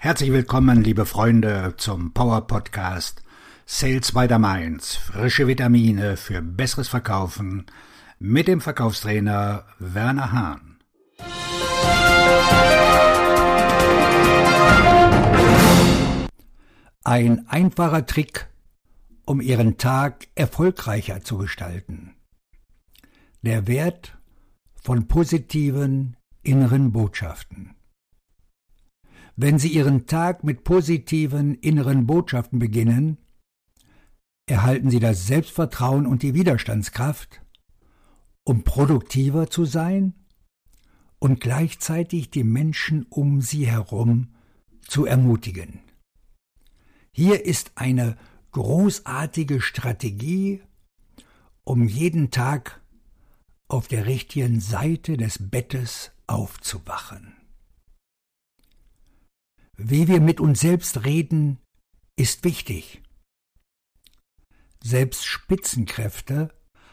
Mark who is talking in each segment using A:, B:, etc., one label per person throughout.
A: Herzlich willkommen, liebe Freunde, zum Power Podcast Sales by the Mainz. Frische Vitamine für besseres Verkaufen mit dem Verkaufstrainer Werner Hahn. Ein einfacher Trick, um Ihren Tag erfolgreicher zu gestalten. Der Wert von positiven inneren Botschaften. Wenn Sie Ihren Tag mit positiven inneren Botschaften beginnen, erhalten Sie das Selbstvertrauen und die Widerstandskraft, um produktiver zu sein und gleichzeitig die Menschen um Sie herum zu ermutigen. Hier ist eine großartige Strategie, um jeden Tag auf der richtigen Seite des Bettes aufzuwachen. Wie wir mit uns selbst reden, ist wichtig. Selbst Spitzenkräfte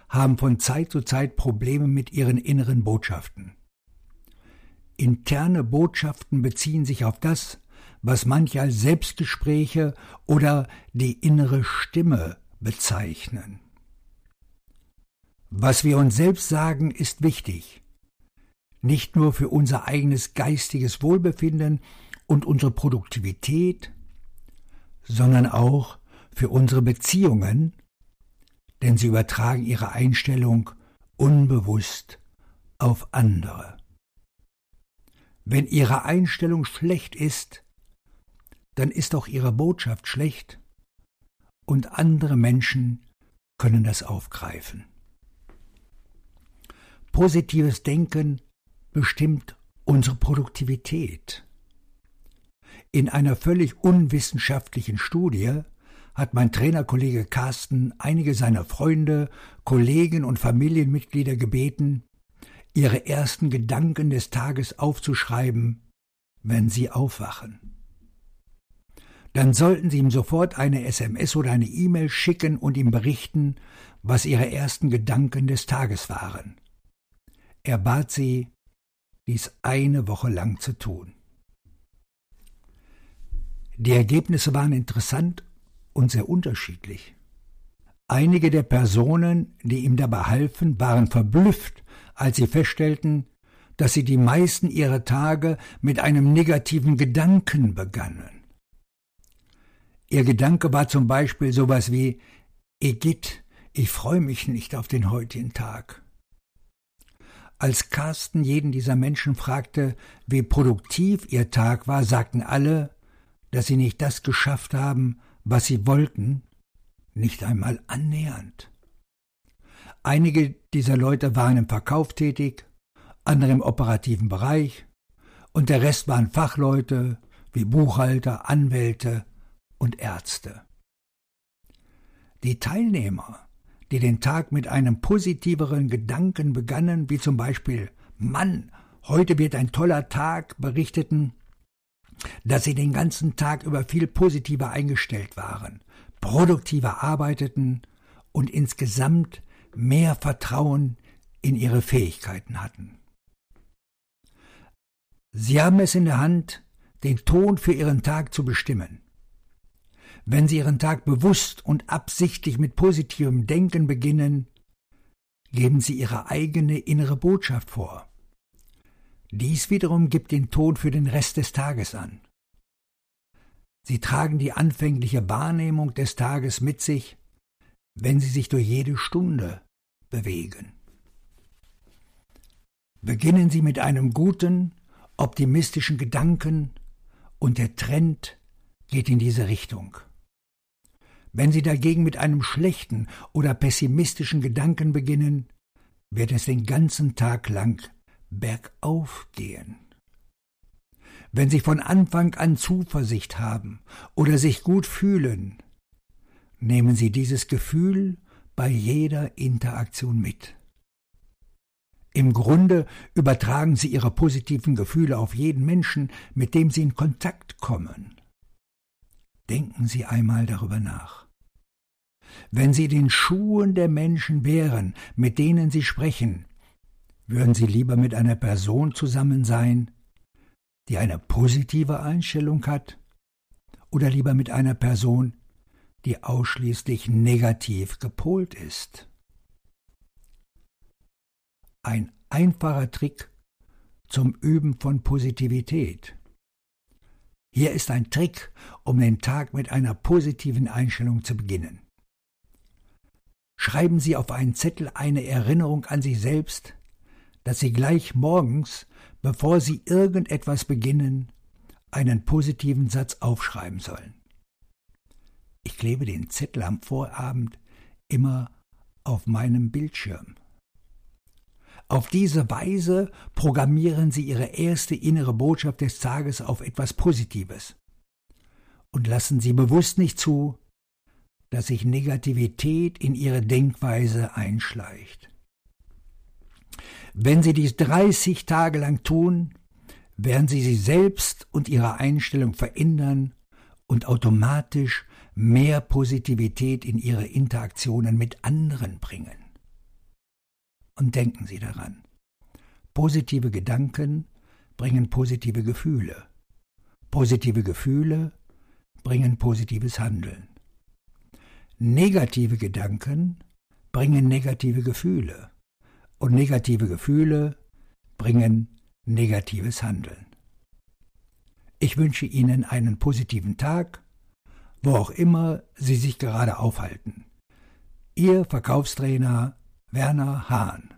A: haben von Zeit zu Zeit Probleme mit ihren inneren Botschaften. Interne Botschaften beziehen sich auf das, was manche als Selbstgespräche oder die innere Stimme bezeichnen. Was wir uns selbst sagen, ist wichtig, nicht nur für unser eigenes geistiges Wohlbefinden, und unsere Produktivität, sondern auch für unsere Beziehungen, denn sie übertragen ihre Einstellung unbewusst auf andere. Wenn ihre Einstellung schlecht ist, dann ist auch ihre Botschaft schlecht und andere Menschen können das aufgreifen. Positives Denken bestimmt unsere Produktivität. In einer völlig unwissenschaftlichen Studie hat mein Trainerkollege Carsten einige seiner Freunde, Kollegen und Familienmitglieder gebeten, ihre ersten Gedanken des Tages aufzuschreiben, wenn sie aufwachen. Dann sollten sie ihm sofort eine SMS oder eine E-Mail schicken und ihm berichten, was ihre ersten Gedanken des Tages waren. Er bat sie, dies eine Woche lang zu tun. Die Ergebnisse waren interessant und sehr unterschiedlich. Einige der Personen, die ihm dabei halfen, waren verblüfft, als sie feststellten, dass sie die meisten ihrer Tage mit einem negativen Gedanken begannen. Ihr Gedanke war zum Beispiel sowas wie Egit, ich freue mich nicht auf den heutigen Tag. Als Carsten jeden dieser Menschen fragte, wie produktiv ihr Tag war, sagten alle, dass sie nicht das geschafft haben, was sie wollten, nicht einmal annähernd. Einige dieser Leute waren im Verkauf tätig, andere im operativen Bereich, und der Rest waren Fachleute wie Buchhalter, Anwälte und Ärzte. Die Teilnehmer, die den Tag mit einem positiveren Gedanken begannen, wie zum Beispiel Mann, heute wird ein toller Tag, berichteten, dass sie den ganzen Tag über viel positiver eingestellt waren, produktiver arbeiteten und insgesamt mehr Vertrauen in ihre Fähigkeiten hatten. Sie haben es in der Hand, den Ton für ihren Tag zu bestimmen. Wenn Sie Ihren Tag bewusst und absichtlich mit positivem Denken beginnen, geben Sie Ihre eigene innere Botschaft vor. Dies wiederum gibt den Ton für den Rest des Tages an. Sie tragen die anfängliche Wahrnehmung des Tages mit sich, wenn sie sich durch jede Stunde bewegen. Beginnen Sie mit einem guten, optimistischen Gedanken und der Trend geht in diese Richtung. Wenn Sie dagegen mit einem schlechten oder pessimistischen Gedanken beginnen, wird es den ganzen Tag lang bergauf gehen. Wenn Sie von Anfang an Zuversicht haben oder sich gut fühlen, nehmen Sie dieses Gefühl bei jeder Interaktion mit. Im Grunde übertragen Sie Ihre positiven Gefühle auf jeden Menschen, mit dem Sie in Kontakt kommen. Denken Sie einmal darüber nach. Wenn Sie den Schuhen der Menschen wären, mit denen Sie sprechen, würden Sie lieber mit einer Person zusammen sein, die eine positive Einstellung hat, oder lieber mit einer Person, die ausschließlich negativ gepolt ist? Ein einfacher Trick zum Üben von Positivität. Hier ist ein Trick, um den Tag mit einer positiven Einstellung zu beginnen. Schreiben Sie auf einen Zettel eine Erinnerung an sich selbst, dass Sie gleich morgens, bevor Sie irgendetwas beginnen, einen positiven Satz aufschreiben sollen. Ich klebe den Zettel am Vorabend immer auf meinem Bildschirm. Auf diese Weise programmieren Sie Ihre erste innere Botschaft des Tages auf etwas Positives und lassen Sie bewusst nicht zu, dass sich Negativität in Ihre Denkweise einschleicht. Wenn Sie dies 30 Tage lang tun, werden Sie sich selbst und Ihre Einstellung verändern und automatisch mehr Positivität in Ihre Interaktionen mit anderen bringen. Und denken Sie daran, positive Gedanken bringen positive Gefühle. Positive Gefühle bringen positives Handeln. Negative Gedanken bringen negative Gefühle. Und negative Gefühle bringen negatives Handeln. Ich wünsche Ihnen einen positiven Tag, wo auch immer Sie sich gerade aufhalten. Ihr Verkaufstrainer Werner Hahn